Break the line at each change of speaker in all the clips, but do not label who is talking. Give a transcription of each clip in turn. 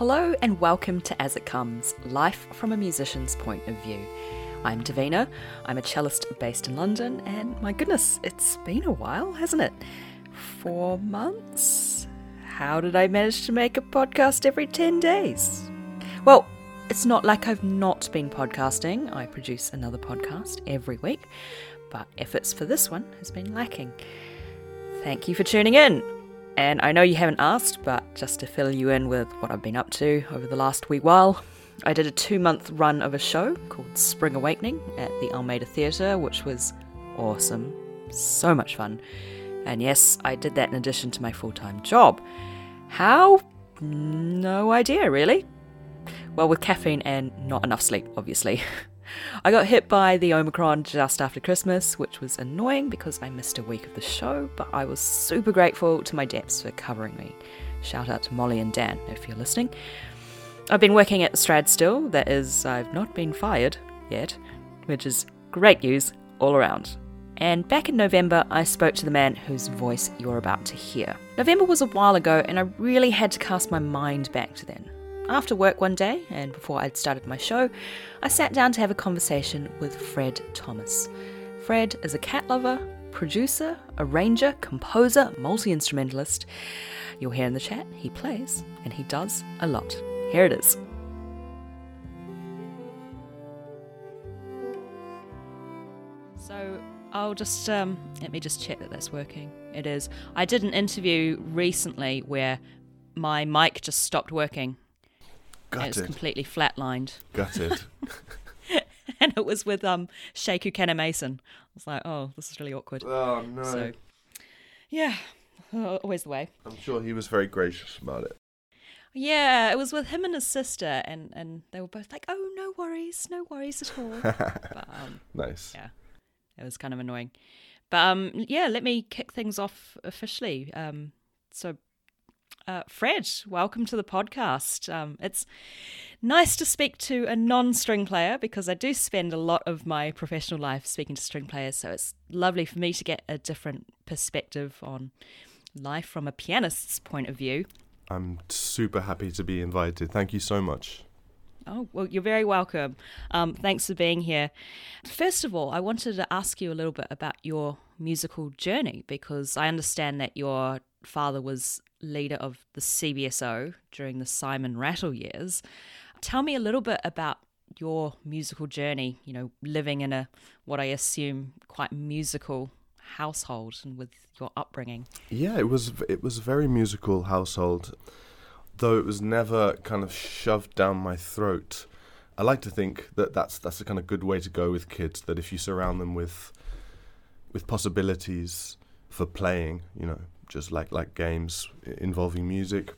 Hello and welcome to As It Comes Life from a Musician's Point of View. I'm Davina, I'm a cellist based in London, and my goodness, it's been a while, hasn't it? Four months? How did I manage to make a podcast every 10 days? Well, it's not like I've not been podcasting. I produce another podcast every week, but efforts for this one has been lacking. Thank you for tuning in. And I know you haven't asked, but just to fill you in with what I've been up to over the last wee while, I did a two month run of a show called Spring Awakening at the Almeida Theatre, which was awesome. So much fun. And yes, I did that in addition to my full time job. How? No idea, really. Well, with caffeine and not enough sleep, obviously. I got hit by the Omicron just after Christmas, which was annoying because I missed a week of the show, but I was super grateful to my Deps for covering me. Shout out to Molly and Dan if you're listening. I've been working at Strad still, that is, I've not been fired yet, which is great news all around. And back in November, I spoke to the man whose voice you're about to hear. November was a while ago, and I really had to cast my mind back to then. After work one day, and before I'd started my show, I sat down to have a conversation with Fred Thomas. Fred is a cat lover, producer, arranger, composer, multi instrumentalist. You'll hear in the chat, he plays, and he does a lot. Here it is. So I'll just um, let me just check that that's working. It is. I did an interview recently where my mic just stopped working. And it's
Gutted.
completely flatlined.
Gutted.
and it was with um Sheku Kanneh-Mason. I was like, oh, this is really awkward.
oh no.
So, yeah, uh, always the way.
I'm sure he was very gracious about it.
Yeah, it was with him and his sister, and and they were both like, oh, no worries, no worries at all. but um,
Nice.
yeah, it was kind of annoying. But um, yeah, let me kick things off officially. Um, so. Uh, Fred, welcome to the podcast. Um, it's nice to speak to a non string player because I do spend a lot of my professional life speaking to string players. So it's lovely for me to get a different perspective on life from a pianist's point of view.
I'm super happy to be invited. Thank you so much.
Oh, well, you're very welcome. Um, thanks for being here. First of all, I wanted to ask you a little bit about your musical journey because I understand that your father was leader of the CBSO during the Simon Rattle years. Tell me a little bit about your musical journey, you know, living in a what I assume quite musical household and with your upbringing.
Yeah, it was it was a very musical household, though it was never kind of shoved down my throat. I like to think that that's that's a kind of good way to go with kids. That if you surround them with with possibilities for playing, you know, just like like games involving music,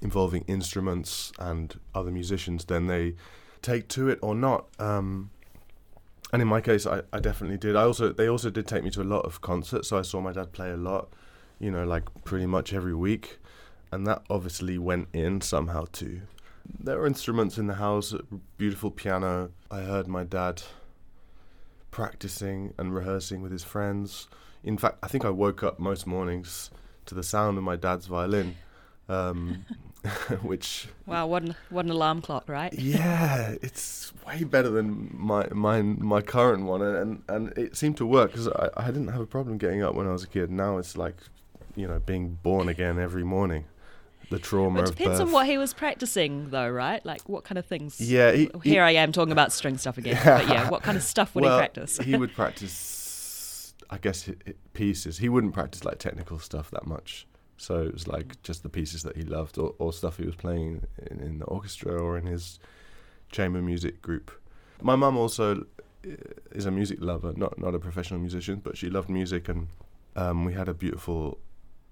involving instruments and other musicians, then they take to it or not. Um, and in my case, I, I definitely did. I also they also did take me to a lot of concerts, so I saw my dad play a lot, you know, like pretty much every week, and that obviously went in somehow too. There were instruments in the house, a beautiful piano. I heard my dad practicing and rehearsing with his friends. In fact, I think I woke up most mornings to the sound of my dad's violin, um, which
Wow, what an, what an alarm clock, right?
yeah, it's way better than my my my current one, and and, and it seemed to work because I, I didn't have a problem getting up when I was a kid. Now it's like, you know, being born again every morning. The trauma
It
of
depends on what he was practicing, though, right? Like, what kind of things?
yeah, he, he-
Here I am talking about string stuff again. But yeah, what kind of stuff would
well,
he practice?
he would practice, I guess, pieces. He wouldn't practice like technical stuff that much. So it was like just the pieces that he loved, or, or stuff he was playing in, in the orchestra or in his chamber music group. My mum also uh, is a music lover, not not a professional musician, but she loved music, and um, we had a beautiful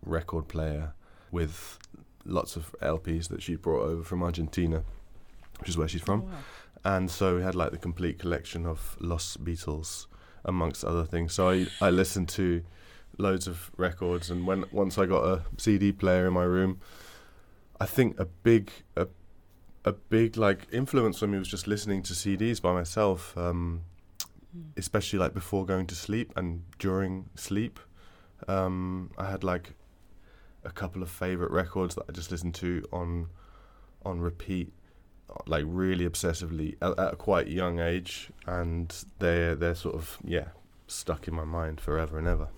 record player with lots of LPs that she brought over from Argentina, which is where she's from.
Oh, wow.
And so we had like the complete collection of Lost Beatles, amongst other things. So I, I listened to loads of records, and when once I got a CD player in my room, I think a big a, a big like influence on me was just listening to CDs by myself, um,
Mm.
especially like before going to sleep and during sleep. Um, I had like a couple of favorite records that I just listened to on on repeat, like really obsessively at, at a quite young age, and they're they're sort of yeah stuck in my mind forever and ever.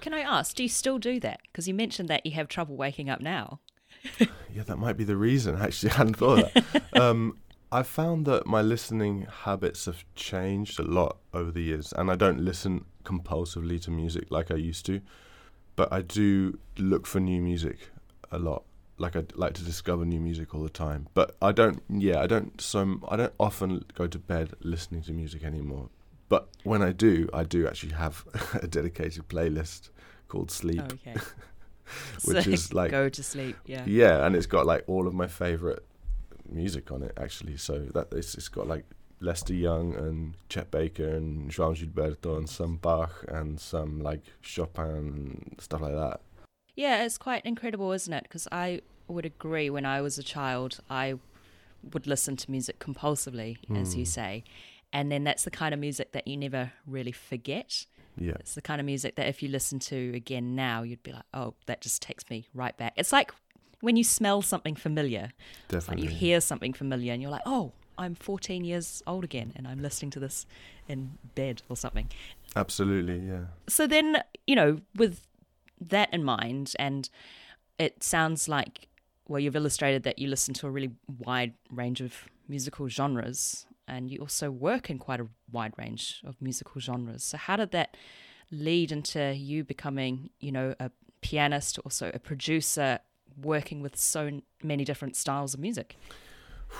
Can I ask, do you still do that? Because you mentioned that you have trouble waking up now.
yeah, that might be the reason. Actually, I hadn't thought of that. um, I found that my listening habits have changed a lot over the years, and I don't listen compulsively to music like I used to, but I do look for new music a lot. Like I like to discover new music all the time, but I don't. Yeah, I don't. So I don't often go to bed listening to music anymore. But when I do, I do actually have a dedicated playlist called Sleep.
Oh, okay.
which
so
is like
go to sleep. Yeah.
Yeah, and it's got like all of my favorite music on it actually. So that it's it's got like Lester Young and Chet Baker and João Gilberto and some Bach and some like Chopin and stuff like that.
Yeah, it's quite incredible, isn't it? Because I would agree. When I was a child, I would listen to music compulsively, as you
Hmm.
say, and then that's the kind of music that you never really forget.
Yeah,
It's the kind of music that if you listen to again now, you'd be like, oh, that just takes me right back. It's like when you smell something familiar, it's like
definitely.
you hear something familiar and you're like, oh, I'm 14 years old again and I'm listening to this in bed or something.
Absolutely, yeah.
So then, you know, with that in mind, and it sounds like, well, you've illustrated that you listen to a really wide range of musical genres, and you also work in quite a wide range of musical genres. So, how did that lead into you becoming, you know, a pianist, also a producer, working with so many different styles of music?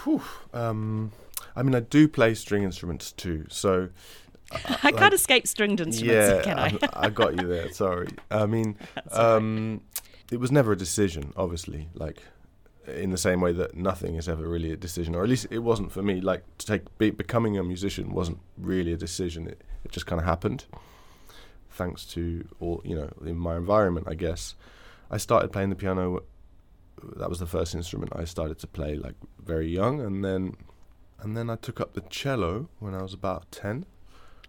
Whew. Um, I mean, I do play string instruments too, so
I can't escape stringed instruments,
yeah,
can I?
I got you there. Sorry. I mean,
all right.
um, it was never a decision, obviously. Like in the same way that nothing is ever really a decision, or at least it wasn't for me. Like to take be, becoming a musician wasn't really a decision. It, it just kind of happened, thanks to all you know in my environment. I guess I started playing the piano. That was the first instrument I started to play like very young, and then and then I took up the cello when I was about ten,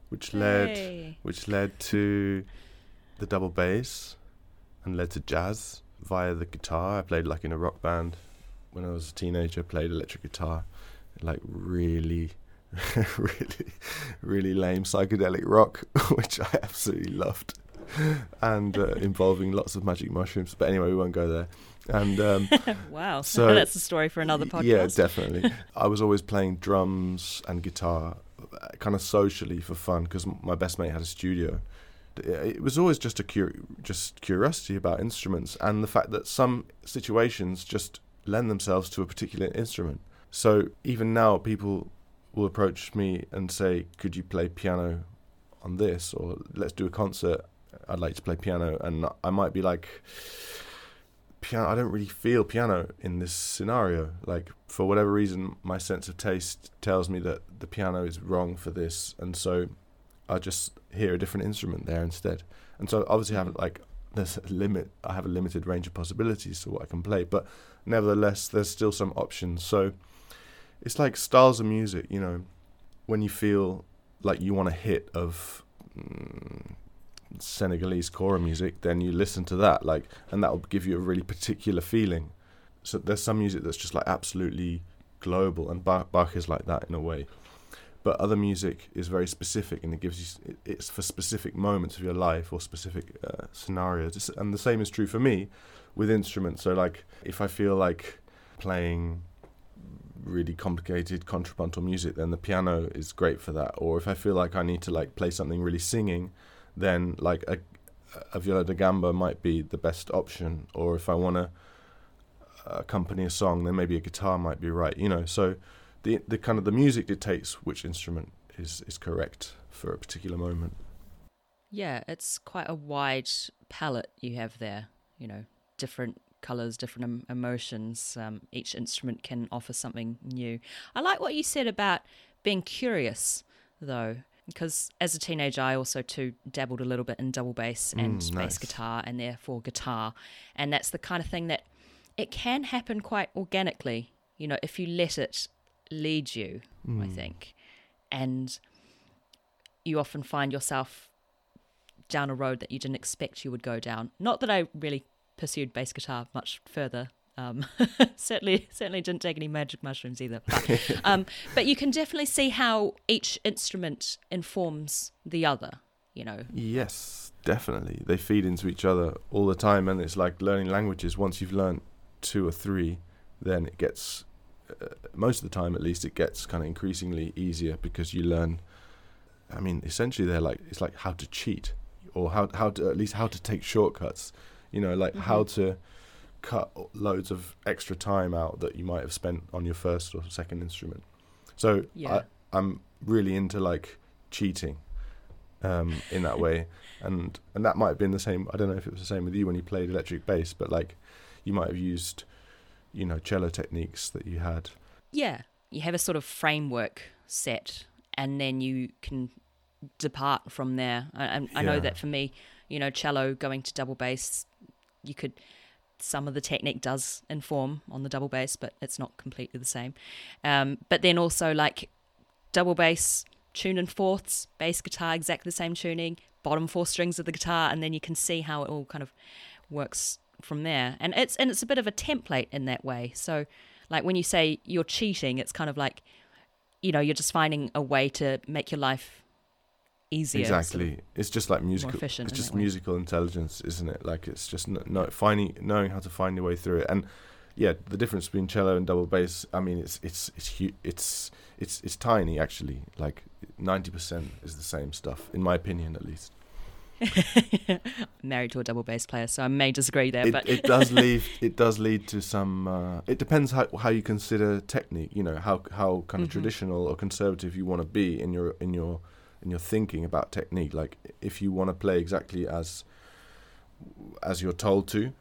which led which led to the double bass and led to jazz via the guitar. I played like in a rock band when I was a teenager, played electric guitar, like really, really, really lame psychedelic rock, which I absolutely loved. And uh, involving lots of magic mushrooms. But anyway, we won't go there. And um,
wow.
So-
that's a story for another podcast.
yeah, definitely. I was always playing drums and guitar, uh, kind of socially for fun, because my best mate had a studio. It was always just a cur- just curiosity about instruments and the fact that some situations just lend themselves to a particular instrument. So even now, people will approach me and say, "Could you play piano on this?" or "Let's do a concert. I'd like to play piano," and I might be like piano I don't really feel piano in this scenario. Like for whatever reason my sense of taste tells me that the piano is wrong for this and so I just hear a different instrument there instead. And so obviously I have like there's a limit I have a limited range of possibilities to what I can play, but nevertheless there's still some options. So it's like styles of music, you know, when you feel like you want a hit of mm, Senegalese kora music, then you listen to that, like, and that will give you a really particular feeling. So there's some music that's just like absolutely global, and Bach, Bach is like that in a way. But other music is very specific, and it gives you it's for specific moments of your life or specific uh, scenarios. And the same is true for me with instruments. So like, if I feel like playing really complicated contrapuntal music, then the piano is great for that. Or if I feel like I need to like play something really singing, then like a, a viola da gamba might be the best option. Or if I want to accompany a song, then maybe a guitar might be right. You know, so the the kind of the music dictates which instrument is is correct for a particular moment.
Yeah, it's quite a wide palette you have there. You know, different colors, different em- emotions. Um, each instrument can offer something new. I like what you said about being curious, though, because as a teenager, I also too dabbled a little bit in double bass and
Mm,
bass
nice.
guitar, and therefore guitar, and that's the kind of thing that it can happen quite organically. You know, if you let it lead you, I
Mm.
think, and you often find yourself down a road that you didn't expect you would go down. Not that I really pursued bass guitar much further Um, certainly, certainly didn't take any magic mushrooms either. But, um, but you can definitely see how each instrument informs the other. You know.
Yes, definitely. They feed into each other all the time, and it's like learning languages. Once you've learned two or three, then it gets uh, most of the time, at least, it gets kind of increasingly easier because you learn. I mean, essentially, they're like it's like how to cheat, or how how to at least how to take shortcuts. You know, like mm-hmm. how to cut loads of extra time out that you might have spent on your first or second instrument. So yeah. I, I'm really into like cheating um, in that way, and and that might have been the same. I don't know if it was the same with you when you played electric bass, but like you might have used you know cello techniques that you had
yeah you have a sort of framework set and then you can depart from there i, I yeah. know that for me you know cello going to double bass you could some of the technique does inform on the double bass but it's not completely the same um, but then also like double bass tune and fourths bass guitar exactly the same tuning bottom four strings of the guitar and then you can see how it all kind of works from there. And it's and it's a bit of a template in that way. So like when you say you're cheating, it's kind of like you know, you're just finding a way to make your life easier.
Exactly. It's just like musical it's just musical intelligence, isn't it? Like it's just no, no, finding knowing how to find your way through it. And yeah, the difference between cello and double bass, I mean, it's it's it's hu- it's it's it's tiny actually. Like 90% is the same stuff in my opinion at least.
married to a double bass player, so I may disagree there.
It,
but
it does lead it does lead to some. Uh, it depends how how you consider technique. You know how how kind of mm-hmm. traditional or conservative you want to be in your in your in your thinking about technique. Like if you want to play exactly as as you're told to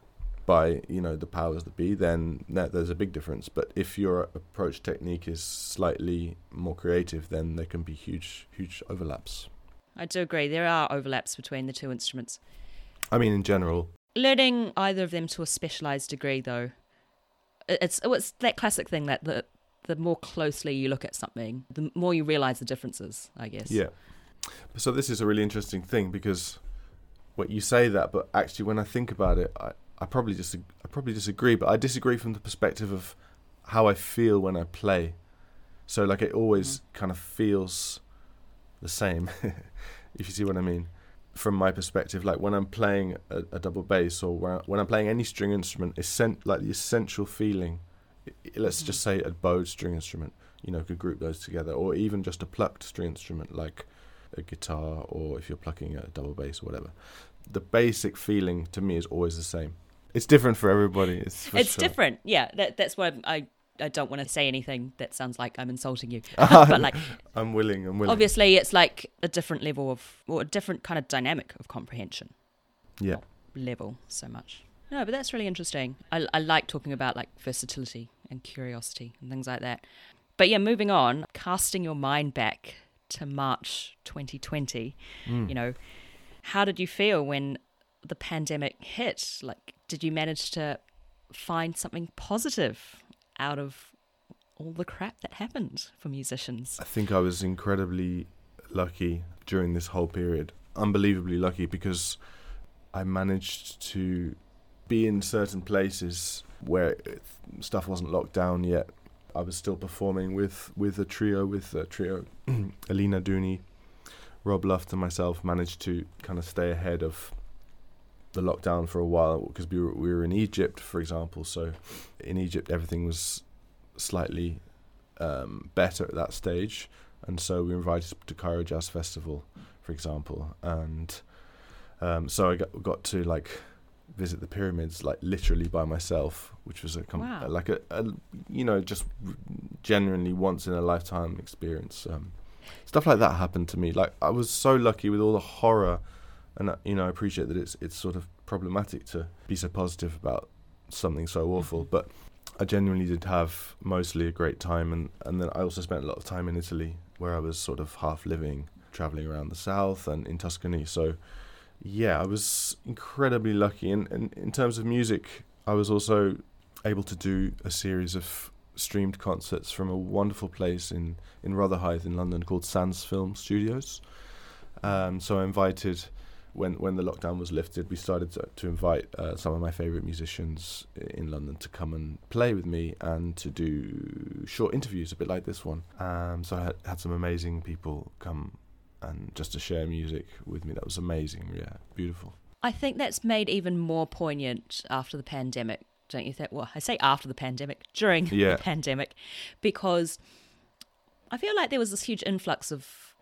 by you know the powers that be, then that, there's a big difference. But if your approach technique is slightly more creative, then there can be huge huge overlaps.
I do agree. There are overlaps between the two instruments.
I mean, in general.
Learning either of them to a specialized degree, though, it's oh, it's that classic thing that the the more closely you look at something, the more you realize the differences. I guess.
Yeah. So this is a really interesting thing because what you say that, but actually, when I think about it, I, I probably just I probably disagree, but I disagree from the perspective of how I feel when I play. So like it always mm-hmm. kind of feels the same. if you see what I mean. From my perspective, like when I'm playing a, a double bass or when I'm playing any string instrument, is sent like the essential feeling. Let's mm-hmm. just say a bowed string instrument, you know, could group those together, or even just a plucked string instrument like a guitar, or if you're plucking a double bass or whatever. The basic feeling to me is always the same. It's different for everybody. It's, for
it's
sure.
different, yeah. That, that's why I I don't want to say anything that sounds like I'm insulting you. but like
I'm willing, I'm willing.
Obviously it's like a different level of or a different kind of dynamic of comprehension.
Yeah.
Not level so much. No, but that's really interesting. I, I like talking about like versatility and curiosity and things like that. But yeah, moving on, casting your mind back to March 2020, mm. you know, how did you feel when the pandemic hit? Like, did you manage to find something positive out of all the crap that happened for musicians.
I think I was incredibly lucky during this whole period. Unbelievably lucky because I managed to be in certain places where stuff wasn't locked down yet. I was still performing with, with a trio, with a trio, Elina Duni, Rob Luft, and myself managed to kind of stay ahead of the lockdown for a while because we were, we were in Egypt, for example. So in Egypt, everything was slightly um, better at that stage, and so we were invited to Cairo Jazz Festival, for example, and um, so I got, got to like visit the pyramids like literally by myself, which was a com- wow. like a, a, you know just genuinely once in a lifetime experience. Um, stuff like that happened to me. Like I was so lucky with all the horror and uh, you know I appreciate that it's it's sort of problematic to be so positive about something so awful, mm-hmm. but I genuinely did have mostly a great time, and and then I also spent a lot of time in Italy where I was sort of half living, traveling around the south and in Tuscany. So yeah, I was incredibly lucky, and, and in terms of music, I was also able to do a series of streamed concerts from a wonderful place in, in Rotherhithe in London called Sands Film Studios. Um, so I invited when when the lockdown was lifted, we started to, to invite uh, some of my favorite musicians in London to come and play with me and to do short interviews, a bit like this one. Um, so I had, had some amazing people come and just to share music with me. That was amazing. Yeah, beautiful.
I think that's made even more poignant after the pandemic, don't you think? Well, I say after the pandemic, during yeah. the pandemic, because I feel like there was this huge influx of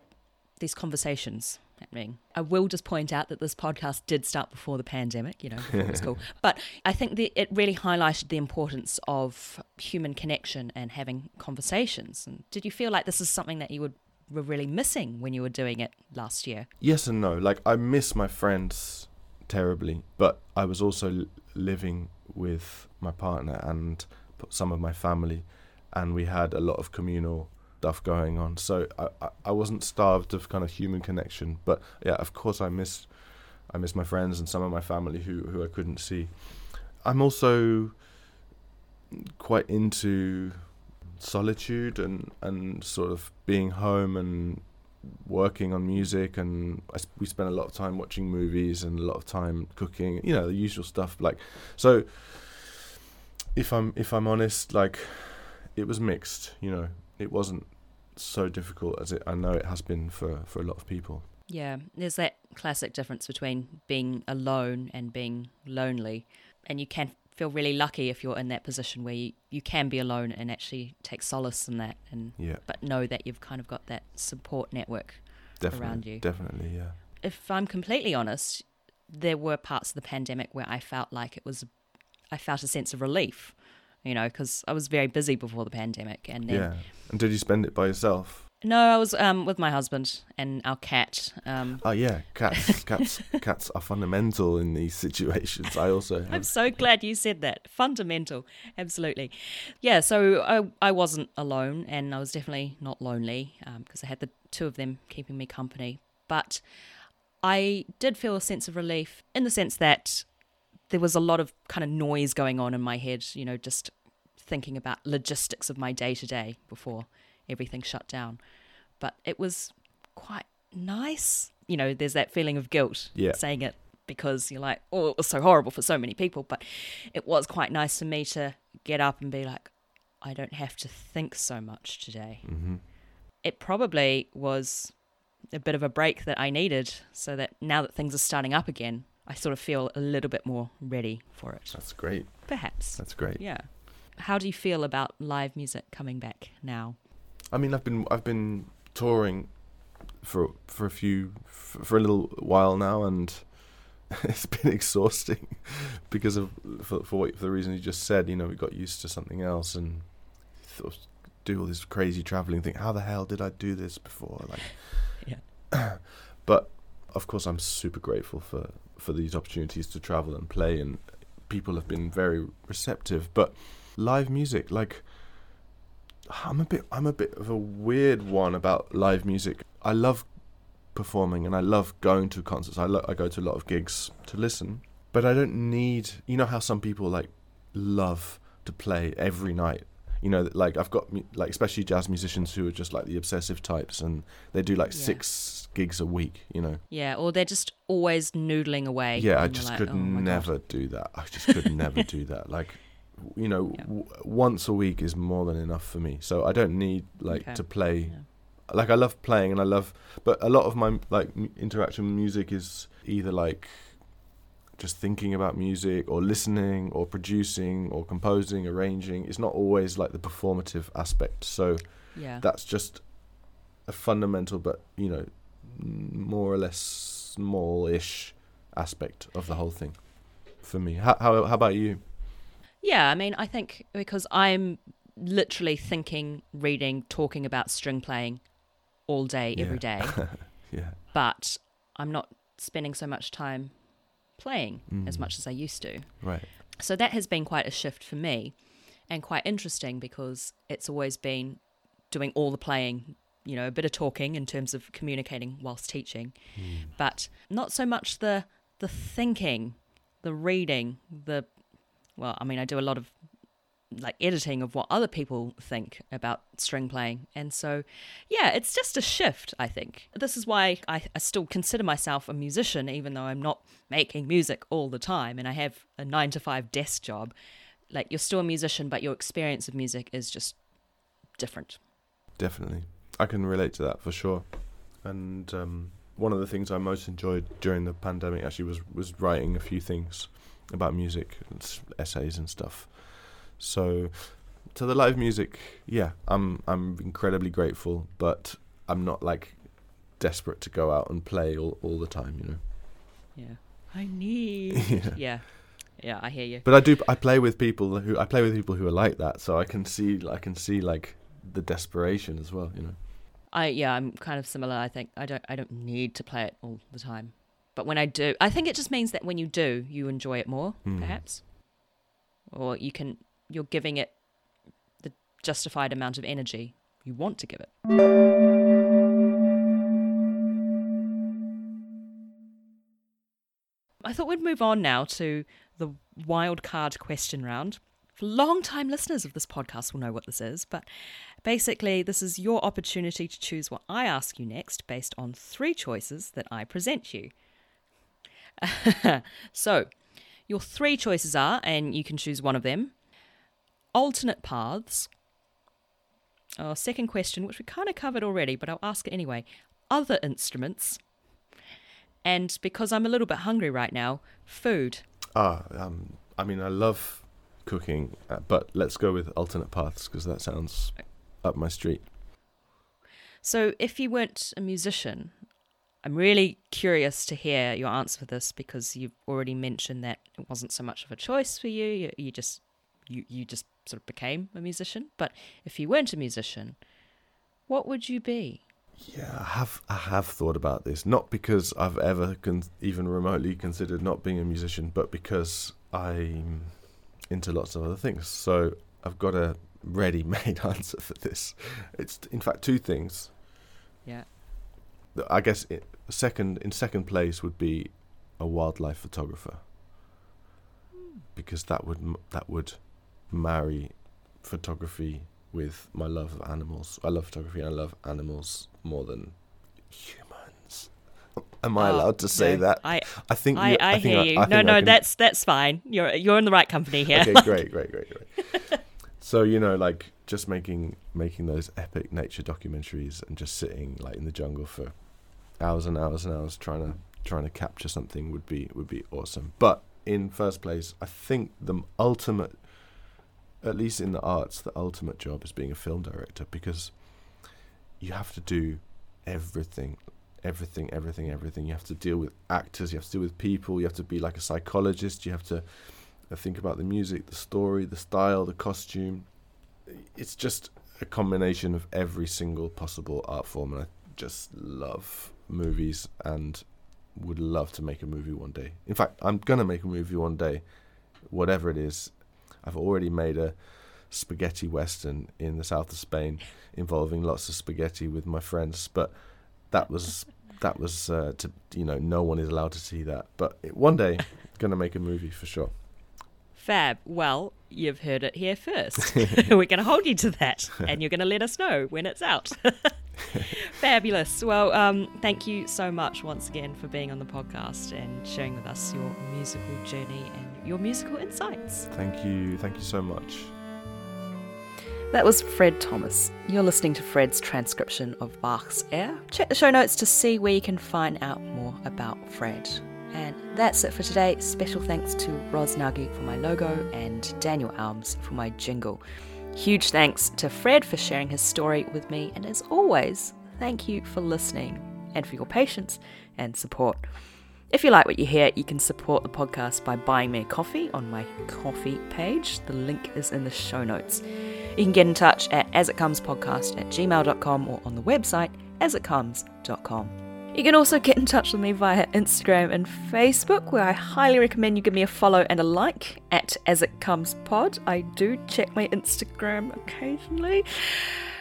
these conversations happening. I will just point out that this podcast did start before the pandemic, you know, before it was cool. But I think that it really highlighted the importance of human connection and having conversations. And did you feel like this is something that you would were really missing when you were doing it last year?
Yes and no. Like I miss my friends terribly, but I was also living with my partner and some of my family, and we had a lot of communal stuff going on. So I, I, I wasn't starved of kind of human connection, but yeah, of course I miss I miss my friends and some of my family who who I couldn't see. I'm also quite into solitude and and sort of being home and working on music and I, we spent a lot of time watching movies and a lot of time cooking you know the usual stuff like so if i'm if i'm honest like it was mixed you know. It wasn't so difficult as it i know it has been for for a lot of people.
Yeah there's that classic difference between being alone and being lonely and you can feel really lucky if you're in that position where you, you can be alone and actually take solace in that and
yeah.
but know that you've kind of got that support network
definitely,
around you.
Definitely, yeah.
If I'm completely honest, there were parts of the pandemic where I felt like it was I felt a sense of relief, you know, because I was very busy before the pandemic and then
Yeah. And did you spend it by yourself?
No, I was um, with my husband and our cat. Um,
oh yeah, cats, cats, cats are fundamental in these situations. I also. Have.
I'm so glad you said that. Fundamental, absolutely. Yeah, so I I wasn't alone, and I was definitely not lonely because um, I had the two of them keeping me company. But I did feel a sense of relief in the sense that there was a lot of kind of noise going on in my head. You know, just thinking about logistics of my day to day before everything shut down. But it was quite nice. You know, there's that feeling of guilt
yeah.
saying it because you're like, oh, it was so horrible for so many people. But it was quite nice for me to get up and be like, I don't have to think so much today.
Mm-hmm.
It probably was a bit of a break that I needed so that now that things are starting up again, I sort of feel a little bit more ready for it.
That's great.
Perhaps.
That's great.
Yeah. How do you feel about live music coming back now?
I mean, I've been I've been touring for for a few for, for a little while now, and it's been exhausting because of for for, what, for the reason you just said. You know, we got used to something else and sort of do all this crazy traveling. Think, how the hell did I do this before? Like,
yeah.
but of course, I'm super grateful for for these opportunities to travel and play, and people have been very receptive. But live music, like I'm a bit I'm a bit of a weird one about live music. I love performing and I love going to concerts. I lo- I go to a lot of gigs to listen, but I don't need. You know how some people like love to play every night. You know, like I've got like especially jazz musicians who are just like the obsessive types, and they do like yeah. six gigs a week. You know.
Yeah, or they're just always noodling away.
Yeah, I just like, could oh never God. do that. I just could never do that. Like you know, yeah. w- once a week is more than enough for me. So I don't need like okay. to play. Yeah. Like I love playing and I love, but a lot of my like m- interaction with music is either like just thinking about music or listening or producing or composing, arranging. It's not always like the performative aspect. So
yeah.
that's just a fundamental, but you know, more or less small-ish aspect of the whole thing for me. How how, how about you?
Yeah, I mean, I think because I'm literally thinking, reading, talking about string playing all day,
yeah.
every day.
yeah.
But I'm not spending so much time playing mm. as much as I used to.
Right.
So that has been quite a shift for me and quite interesting because it's always been doing all the playing, you know, a bit of talking in terms of communicating whilst teaching,
mm.
but not so much the the thinking, the reading, the well, I mean, I do a lot of like editing of what other people think about string playing. And so, yeah, it's just a shift, I think. This is why I, I still consider myself a musician, even though I'm not making music all the time and I have a nine to five desk job. Like, you're still a musician, but your experience of music is just different.
Definitely. I can relate to that for sure. And um, one of the things I most enjoyed during the pandemic actually was, was writing a few things about music, essays and stuff. So to the live music, yeah, I'm I'm incredibly grateful, but I'm not like desperate to go out and play all, all the time, you know.
Yeah. I need yeah. yeah. Yeah, I hear you.
But I do I play with people who I play with people who are like that, so I can see I can see like the desperation as well, you know.
I yeah, I'm kind of similar. I think I don't I don't need to play it all the time. But when I do, I think it just means that when you do, you enjoy it more, mm. perhaps. Or you can you're giving it the justified amount of energy you want to give it. I thought we'd move on now to the wild card question round. Long time listeners of this podcast will know what this is, but basically, this is your opportunity to choose what I ask you next based on three choices that I present you. so, your three choices are, and you can choose one of them alternate paths. Oh, second question, which we kind of covered already, but I'll ask it anyway. Other instruments. And because I'm a little bit hungry right now, food.
Ah, um, I mean, I love cooking, uh, but let's go with alternate paths because that sounds up my street.
So, if you weren't a musician, I'm really curious to hear your answer for this because you've already mentioned that it wasn't so much of a choice for you. You, you just you, you just sort of became a musician. But if you weren't a musician, what would you be?
Yeah, I have I have thought about this. Not because I've ever con- even remotely considered not being a musician, but because I'm into lots of other things. So I've got a ready-made answer for this. It's in fact two things.
Yeah.
I guess it, second in second place would be a wildlife photographer because that would that would marry photography with my love of animals. I love photography and I love animals more than humans. Am I oh, allowed to say
no,
that?
I
I think
I, I, I hear you. no, no, that's that's fine. You're you're in the right company here.
okay, great, great, great, great. so you know, like just making making those epic nature documentaries and just sitting like in the jungle for hours and hours and hours trying to trying to capture something would be would be awesome. But in first place, I think the ultimate at least in the arts, the ultimate job is being a film director because you have to do everything, everything, everything, everything. You have to deal with actors, you have to deal with people, you have to be like a psychologist, you have to uh, think about the music, the story, the style, the costume. It's just a combination of every single possible art form, and I just love movies and would love to make a movie one day. In fact, I'm gonna make a movie one day, whatever it is, I've already made a spaghetti western in the south of Spain involving lots of spaghetti with my friends, but that was that was uh, to you know no one is allowed to see that. But one day, gonna make a movie for sure.
Fab. Well, you've heard it here first. We're going to hold you to that, and you're going to let us know when it's out. Fabulous. Well, um, thank you so much once again for being on the podcast and sharing with us your musical journey and your musical insights.
Thank you. Thank you so much.
That was Fred Thomas. You're listening to Fred's transcription of Bach's Air. Check the show notes to see where you can find out more about Fred. And that's it for today. Special thanks to Roz Nagy for my logo and Daniel Alms for my jingle. Huge thanks to Fred for sharing his story with me, and as always, thank you for listening and for your patience and support. If you like what you hear, you can support the podcast by buying me a coffee on my coffee page. The link is in the show notes. You can get in touch at asitcomespodcast at gmail.com or on the website asitcomes.com. You can also get in touch with me via Instagram and Facebook, where I highly recommend you give me a follow and a like at As It Comes Pod. I do check my Instagram occasionally.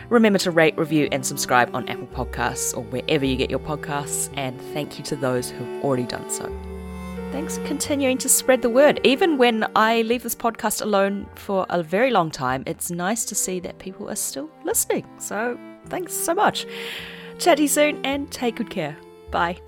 Remember to rate, review, and subscribe on Apple Podcasts or wherever you get your podcasts, and thank you to those who've already done so. thanks for continuing to spread the word. Even when I leave this podcast alone for a very long time, it's nice to see that people are still listening. So thanks so much. Chat to you soon and take good care. Bye.